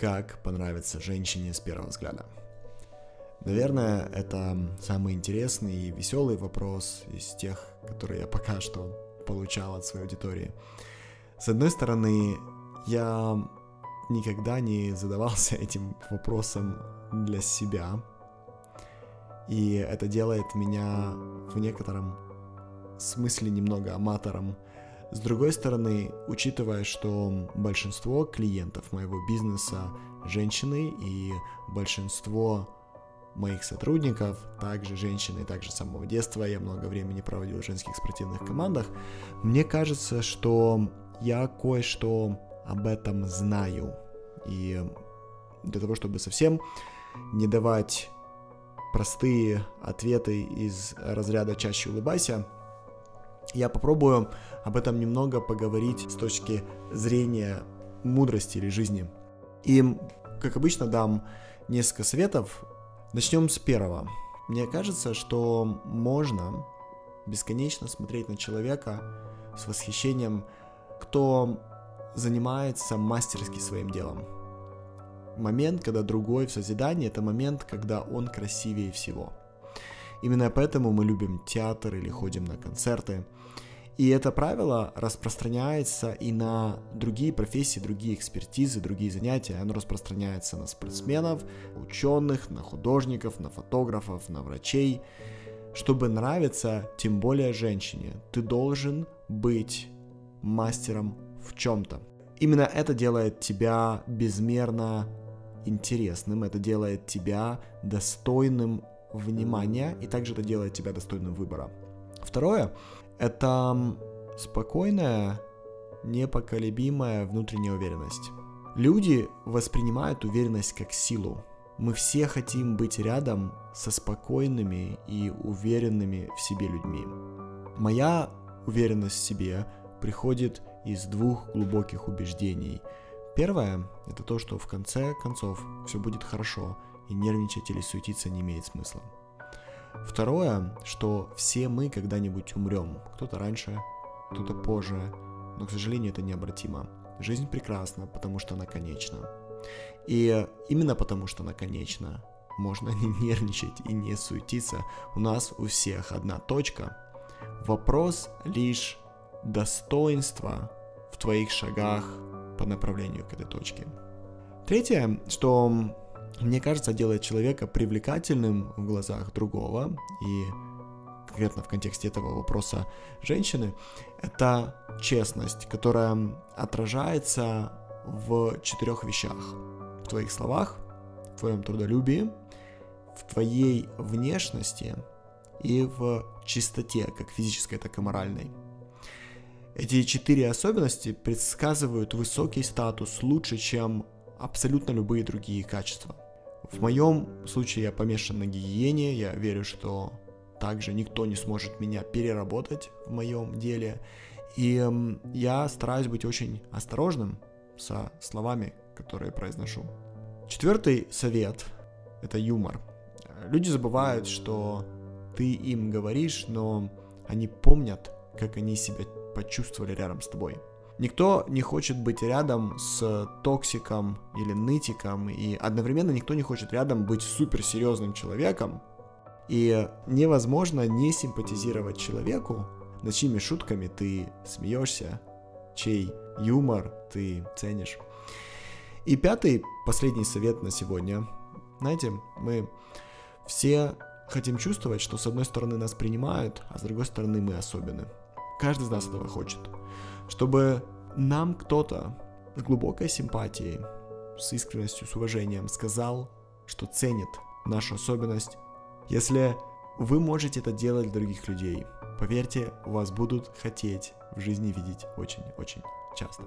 как понравиться женщине с первого взгляда? Наверное, это самый интересный и веселый вопрос из тех, которые я пока что получал от своей аудитории. С одной стороны, я никогда не задавался этим вопросом для себя, и это делает меня в некотором смысле немного аматором. С другой стороны, учитывая, что большинство клиентов моего бизнеса женщины и большинство моих сотрудников, также женщины, также с самого детства я много времени проводил в женских спортивных командах, мне кажется, что я кое-что об этом знаю. И для того, чтобы совсем не давать простые ответы из разряда «чаще улыбайся», я попробую об этом немного поговорить с точки зрения мудрости или жизни. И, как обычно, дам несколько советов. Начнем с первого. Мне кажется, что можно бесконечно смотреть на человека с восхищением, кто занимается мастерски своим делом. Момент, когда другой в созидании, это момент, когда он красивее всего. Именно поэтому мы любим театр или ходим на концерты. И это правило распространяется и на другие профессии, другие экспертизы, другие занятия. Оно распространяется на спортсменов, ученых, на художников, на фотографов, на врачей. Чтобы нравиться, тем более женщине, ты должен быть мастером в чем-то. Именно это делает тебя безмерно интересным, это делает тебя достойным внимания, и также это делает тебя достойным выбора. Второе — это спокойная, непоколебимая внутренняя уверенность. Люди воспринимают уверенность как силу. Мы все хотим быть рядом со спокойными и уверенными в себе людьми. Моя уверенность в себе приходит из двух глубоких убеждений. Первое – это то, что в конце концов все будет хорошо, и нервничать или суетиться не имеет смысла. Второе, что все мы когда-нибудь умрем, кто-то раньше, кто-то позже, но, к сожалению, это необратимо. Жизнь прекрасна, потому что она конечна. И именно потому, что она конечна, можно не нервничать и не суетиться. У нас у всех одна точка. Вопрос лишь достоинства в твоих шагах по направлению к этой точке. Третье, что мне кажется, делает человека привлекательным в глазах другого, и конкретно в контексте этого вопроса женщины, это честность, которая отражается в четырех вещах. В твоих словах, в твоем трудолюбии, в твоей внешности и в чистоте, как физической, так и моральной. Эти четыре особенности предсказывают высокий статус лучше, чем абсолютно любые другие качества. В моем случае я помешан на гигиене, я верю, что также никто не сможет меня переработать в моем деле. И я стараюсь быть очень осторожным со словами, которые произношу. Четвертый совет – это юмор. Люди забывают, что ты им говоришь, но они помнят, как они себя почувствовали рядом с тобой. Никто не хочет быть рядом с токсиком или нытиком, и одновременно никто не хочет рядом быть суперсерьезным человеком. И невозможно не симпатизировать человеку, над чьими шутками ты смеешься, чей юмор ты ценишь. И пятый, последний совет на сегодня. Знаете, мы все хотим чувствовать, что с одной стороны нас принимают, а с другой стороны мы особенны. Каждый из нас этого хочет. Чтобы нам кто-то с глубокой симпатией, с искренностью, с уважением сказал, что ценит нашу особенность. Если вы можете это делать для других людей, поверьте, вас будут хотеть в жизни видеть очень-очень часто.